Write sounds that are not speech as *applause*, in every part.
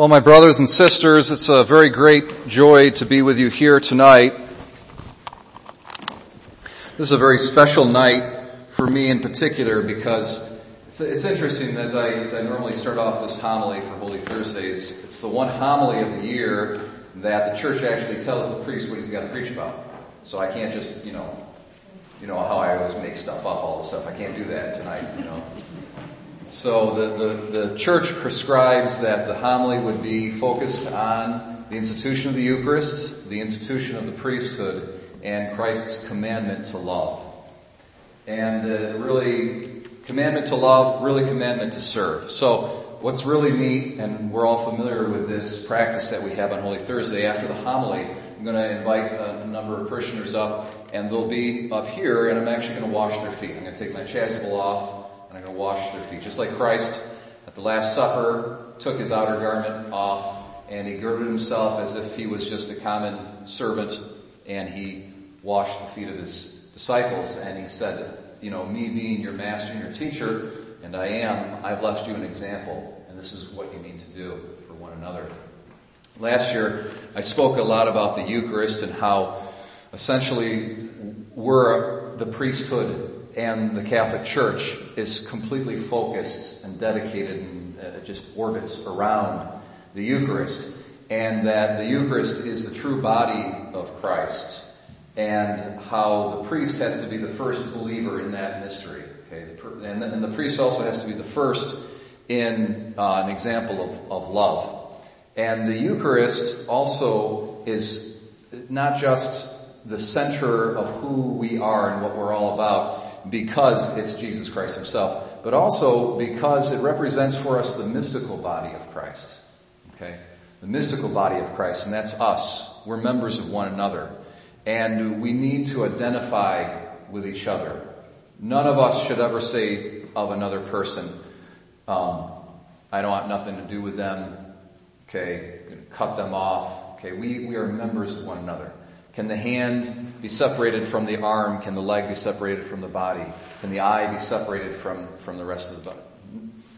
Well, my brothers and sisters, it's a very great joy to be with you here tonight. This is a very special night for me in particular because it's, it's interesting as I, as I normally start off this homily for Holy Thursdays. It's the one homily of the year that the church actually tells the priest what he's got to preach about. So I can't just, you know, you know how I always make stuff up, all the stuff. I can't do that tonight, you know. So the, the, the church prescribes that the homily would be focused on the institution of the Eucharist, the institution of the priesthood, and Christ's commandment to love. And uh, really, commandment to love, really commandment to serve. So what's really neat, and we're all familiar with this practice that we have on Holy Thursday, after the homily, I'm going to invite a number of parishioners up, and they'll be up here, and I'm actually going to wash their feet. I'm going to take my chasuble off, and I'm going to wash their feet. Just like Christ at the Last Supper took his outer garment off and he girded himself as if he was just a common servant and he washed the feet of his disciples and he said, you know, me being your master and your teacher, and I am, I've left you an example and this is what you need to do for one another. Last year, I spoke a lot about the Eucharist and how essentially we're the priesthood and the Catholic Church is completely focused and dedicated and uh, just orbits around the Eucharist, and that the Eucharist is the true body of Christ, and how the priest has to be the first believer in that mystery. Okay, and, the priest also has to be the first in uh, an example of, of love. And the Eucharist also is not just the center of who we are and what we're all about, because it's Jesus Christ himself, but also because it represents for us the mystical body of Christ. Okay? The mystical body of Christ, and that's us. We're members of one another. And we need to identify with each other. None of us should ever say of another person, um, I don't want nothing to do with them. Okay, cut them off. Okay, we, we are members of one another. Can the hand be separated from the arm? Can the leg be separated from the body? Can the eye be separated from, from the rest of the body?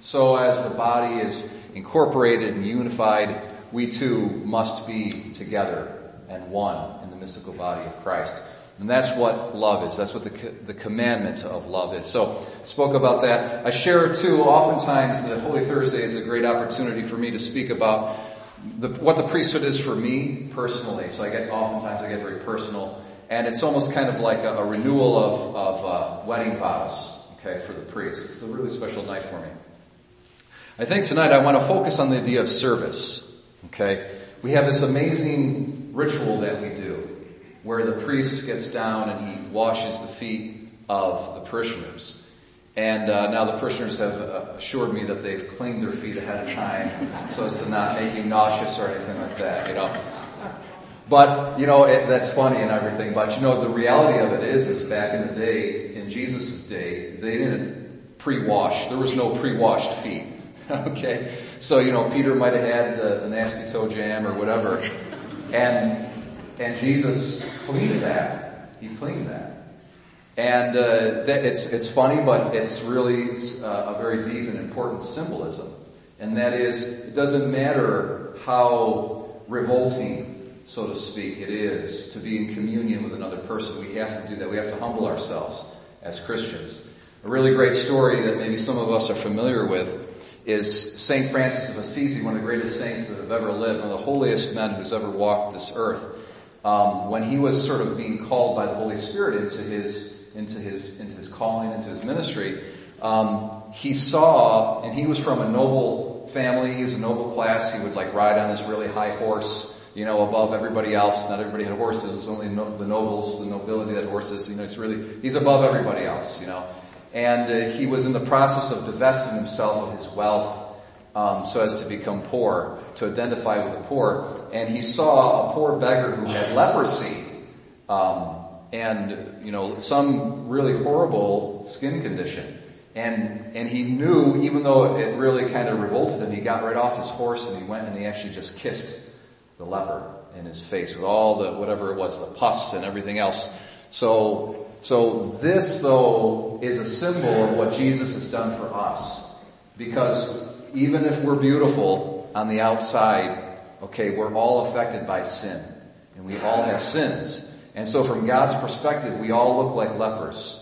So as the body is incorporated and unified, we too must be together and one in the mystical body of Christ. And that's what love is. That's what the, the commandment of love is. So, spoke about that. I share too, oftentimes the Holy Thursday is a great opportunity for me to speak about the, what the priesthood is for me personally. So I get, oftentimes I get very personal. And it's almost kind of like a, a renewal of, of uh, wedding vows, okay, for the priest. It's a really special night for me. I think tonight I want to focus on the idea of service, okay? We have this amazing ritual that we do where the priest gets down and he washes the feet of the parishioners. And uh, now the parishioners have uh, assured me that they've cleaned their feet ahead of time so as to not make me nauseous or anything like that, you know. But, you know, it, that's funny and everything. But, you know, the reality of it is, is back in the day, in Jesus' day, they didn't pre-wash. There was no pre-washed feet. *laughs* okay? So, you know, Peter might have had the, the nasty toe jam or whatever. And, and Jesus cleaned that. He cleaned that. And uh, that it's it's funny, but it's really it's, uh, a very deep and important symbolism. And that is, it doesn't matter how revolting, so to speak, it is to be in communion with another person. We have to do that. We have to humble ourselves as Christians. A really great story that maybe some of us are familiar with is St. Francis of Assisi, one of the greatest saints that have ever lived, one of the holiest men who's ever walked this earth. Um, when he was sort of being called by the Holy Spirit into his into his into his calling, into his ministry, um, he saw, and he was from a noble family. He was a noble class. He would like ride on this really high horse, you know, above everybody else. Not everybody had horses. It was only no, the nobles, the nobility that had horses. You know, it's really he's above everybody else. You know, and uh, he was in the process of divesting himself of his wealth. Um, so as to become poor, to identify with the poor, and he saw a poor beggar who had leprosy, um, and you know some really horrible skin condition. And and he knew, even though it really kind of revolted him, he got right off his horse and he went and he actually just kissed the leper in his face with all the whatever it was, the pus and everything else. So so this though is a symbol of what Jesus has done for us. Because even if we're beautiful, on the outside, okay, we're all affected by sin. And we all have sins. And so from God's perspective, we all look like lepers.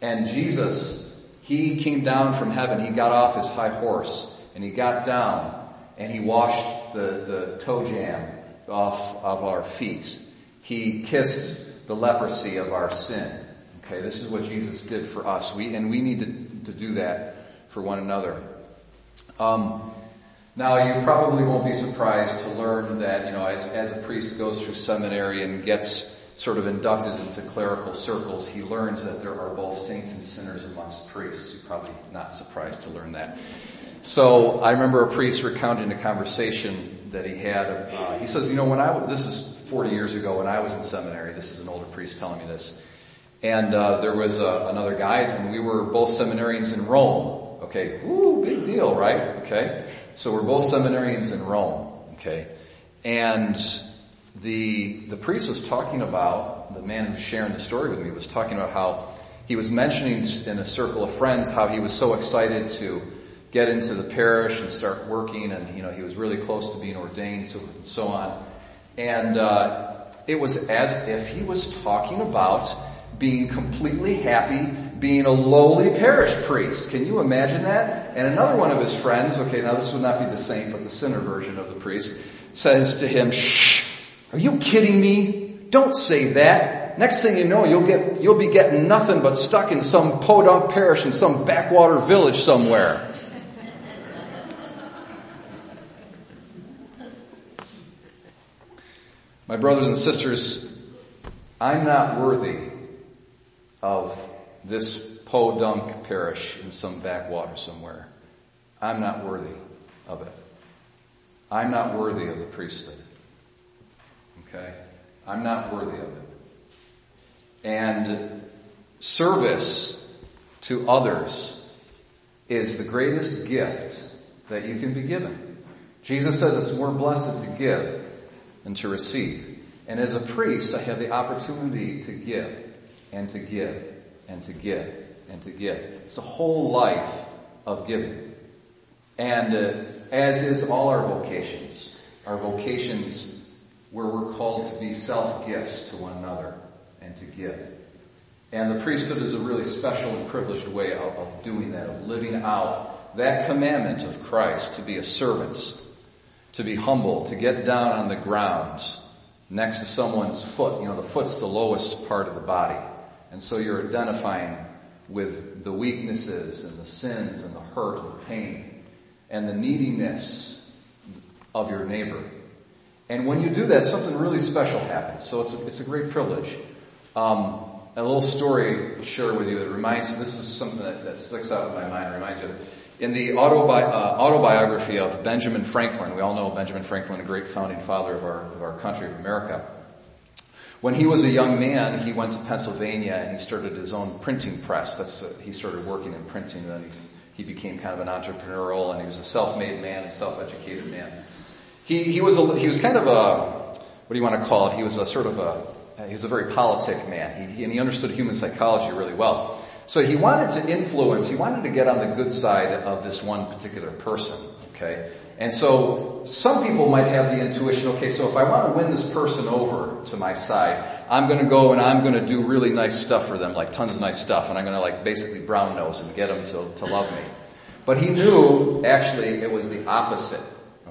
And Jesus, He came down from heaven. He got off his high horse and He got down and He washed the, the toe jam off of our feet. He kissed the leprosy of our sin. Okay, this is what Jesus did for us. We, and we need to, to do that for one another. Um, now, you probably won't be surprised to learn that, you know, as, as a priest goes through seminary and gets sort of inducted into clerical circles, he learns that there are both saints and sinners amongst priests. You're probably not surprised to learn that. So I remember a priest recounting a conversation that he had. Uh, he says, you know, when I was, this is 40 years ago when I was in seminary, this is an older priest telling me this. And uh, there was uh, another guy, and we were both seminarians in Rome. Okay, ooh, big deal, right? Okay, so we're both seminarians in Rome. Okay, and the the priest was talking about the man who was sharing the story with me was talking about how he was mentioning in a circle of friends how he was so excited to get into the parish and start working, and you know he was really close to being ordained, so and so on. And uh, it was as if he was talking about being completely happy, being a lowly parish priest. Can you imagine that? And another one of his friends, okay, now this would not be the saint, but the sinner version of the priest, says to him, shh, are you kidding me? Don't say that. Next thing you know, you'll get, you'll be getting nothing but stuck in some podunk parish in some backwater village somewhere. My brothers and sisters, I'm not worthy of this podunk parish in some backwater somewhere. I'm not worthy of it. I'm not worthy of the priesthood. Okay? I'm not worthy of it. And service to others is the greatest gift that you can be given. Jesus says it's more blessed to give than to receive. And as a priest, I have the opportunity to give and to give and to give and to give. It's a whole life of giving. And uh, as is all our vocations, our vocations where we're called to be self gifts to one another and to give. And the priesthood is a really special and privileged way of, of doing that, of living out that commandment of Christ to be a servant, to be humble, to get down on the ground next to someone's foot. You know, the foot's the lowest part of the body. And so you're identifying with the weaknesses and the sins and the hurt and the pain and the neediness of your neighbor. And when you do that, something really special happens. So it's a, it's a great privilege. Um, a little story to share with you that reminds this is something that, that sticks out in my mind, reminds you. In the autobi- uh, autobiography of Benjamin Franklin, we all know Benjamin Franklin, a great founding father of our, of our country of America. When he was a young man, he went to Pennsylvania and he started his own printing press. That's uh, he started working in printing, and then he became kind of an entrepreneurial, and he was a self-made man and self-educated man. He he was a, he was kind of a what do you want to call it? He was a sort of a he was a very politic man, he, and he understood human psychology really well. So he wanted to influence, he wanted to get on the good side of this one particular person, okay? And so some people might have the intuition, okay, so if I want to win this person over to my side, I'm going to go and I'm going to do really nice stuff for them, like tons of nice stuff, and I'm going to like basically brown nose and get them to, to love me. But he knew actually it was the opposite.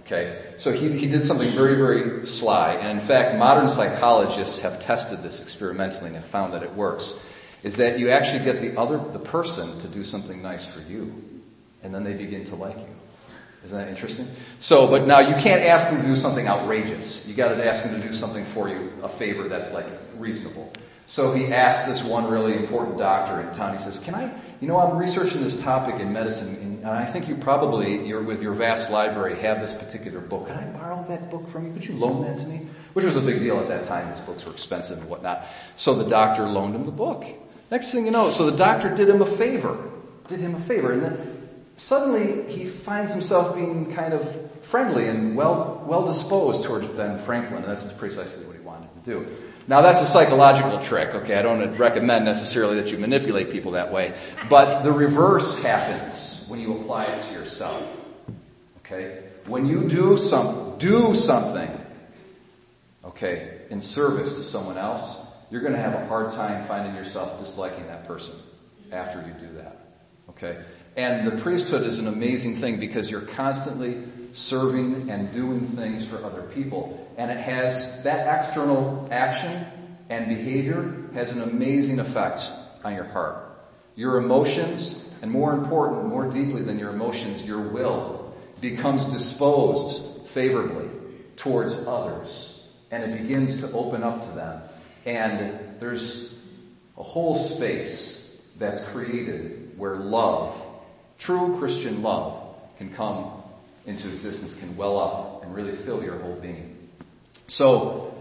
Okay, so he, he did something very, very sly, and in fact, modern psychologists have tested this experimentally and have found that it works. Is that you actually get the other, the person to do something nice for you, and then they begin to like you. Isn't that interesting? So, but now you can't ask them to do something outrageous. You gotta ask them to do something for you, a favor that's like reasonable. So he asked this one really important doctor in town, he says, can I, you know, I'm researching this topic in medicine, and I think you probably, you're with your vast library, have this particular book. Can I borrow that book from you? Could you loan that to me? Which was a big deal at that time. These books were expensive and whatnot. So the doctor loaned him the book. Next thing you know, so the doctor did him a favor. Did him a favor. And then suddenly he finds himself being kind of friendly and well, well disposed towards Ben Franklin. And that's precisely what he wanted to do. Now that's a psychological trick, okay? I don't recommend necessarily that you manipulate people that way. But the reverse happens when you apply it to yourself. Okay? When you do some, do something, okay, in service to someone else, you're to have a hard time finding yourself disliking that person after you do that. Okay? And the priesthood is an amazing thing because you're constantly serving and doing things for other people. And it has that external action and behavior has an amazing effect on your heart. Your emotions, and more important, more deeply than your emotions, your will becomes disposed favorably towards others. And it begins to open up to them. And there's a whole space that's created where love, true Christian love, can come into existence, can well up and really fill your whole being. So,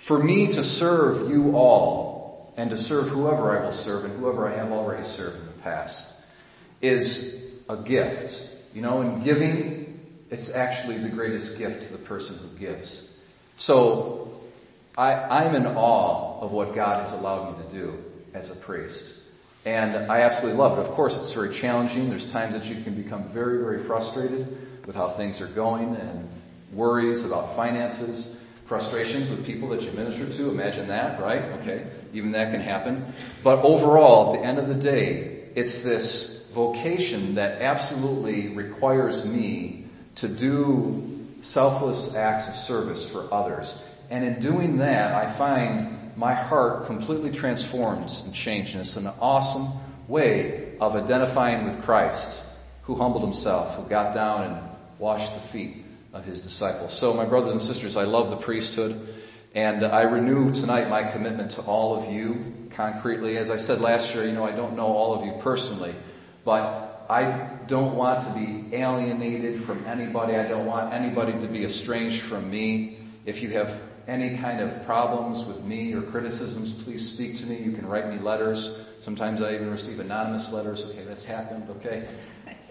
for me to serve you all and to serve whoever I will serve and whoever I have already served in the past is a gift. You know, in giving, it's actually the greatest gift to the person who gives. So, I, I'm in awe of what God has allowed me to do as a priest. And I absolutely love it. Of course, it's very challenging. There's times that you can become very, very frustrated with how things are going and worries about finances, frustrations with people that you minister to. Imagine that, right? Okay. Even that can happen. But overall, at the end of the day, it's this vocation that absolutely requires me to do selfless acts of service for others. And in doing that, I find my heart completely transforms and changed. And it's an awesome way of identifying with Christ, who humbled himself, who got down and washed the feet of his disciples. So, my brothers and sisters, I love the priesthood. And I renew tonight my commitment to all of you concretely. As I said last year, you know, I don't know all of you personally, but I don't want to be alienated from anybody. I don't want anybody to be estranged from me. If you have any kind of problems with me or criticisms, please speak to me. You can write me letters. Sometimes I even receive anonymous letters. Okay, that's happened. Okay.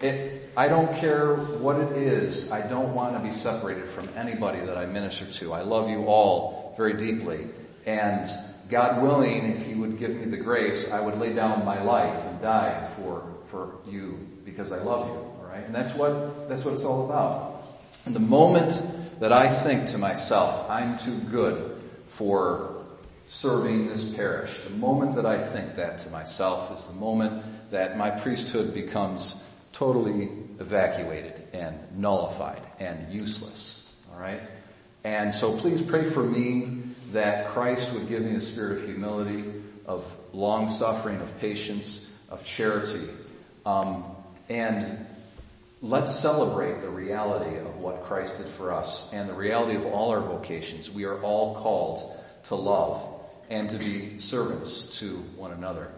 It, I don't care what it is. I don't want to be separated from anybody that I minister to. I love you all very deeply. And God willing, if He would give me the grace, I would lay down my life and die for, for you because I love you. All right. And that's what, that's what it's all about. And the moment that I think to myself, I'm too good for serving this parish. The moment that I think that to myself is the moment that my priesthood becomes totally evacuated and nullified and useless. All right? And so please pray for me that Christ would give me a spirit of humility, of long suffering, of patience, of charity. Um, and Let's celebrate the reality of what Christ did for us and the reality of all our vocations. We are all called to love and to be servants to one another.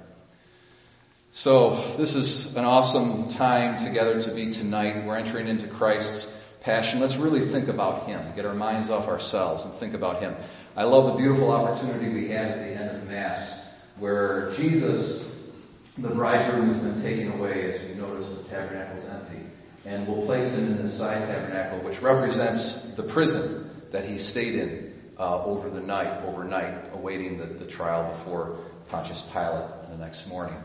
So this is an awesome time together to be tonight. We're entering into Christ's passion. Let's really think about Him, get our minds off ourselves and think about Him. I love the beautiful opportunity we had at the end of Mass where Jesus, the bridegroom, has been taken away as you notice the tabernacle is empty and we'll place him in the side tabernacle, which represents the prison that he stayed in uh, over the night, overnight, awaiting the, the, trial before Pontius Pilate the next morning.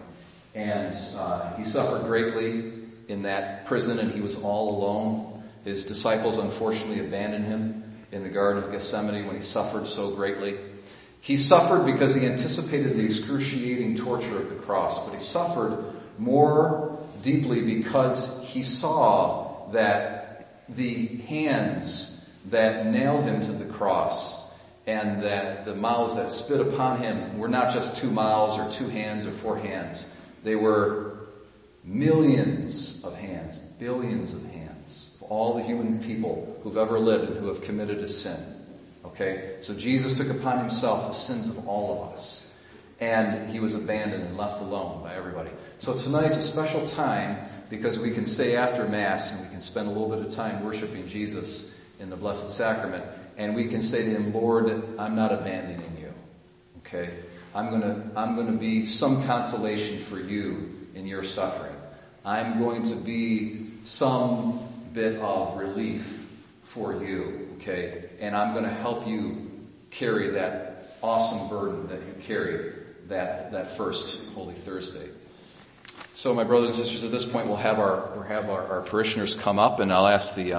And uh, he suffered greatly in that prison, and he was all alone. His disciples unfortunately abandoned him in the Garden of Gethsemane when he suffered so greatly. He suffered because he anticipated the excruciating torture of the cross, but he suffered more deeply because he saw that the hands that nailed him to the cross and that the mouths that spit upon him were not just two mouths or two hands or four hands. They were millions of hands, billions of hands of all the human people who've ever lived and who have committed a sin. Okay? So Jesus took upon himself the sins of all of us. And he was abandoned and left alone by everybody. So tonight's a special time because we can stay after Mass and we can spend a little bit of time worshiping Jesus in the Blessed Sacrament. And we can say to Him, Lord, I'm not abandoning you. Okay? I'm gonna, I'm gonna be some consolation for you in your suffering. I'm going to be some bit of relief for you. Okay? And I'm gonna help you carry that awesome burden that you carried that, that first Holy Thursday. So, my brothers and sisters, at this point, we'll have our we'll have our, our parishioners come up, and I'll ask the uh,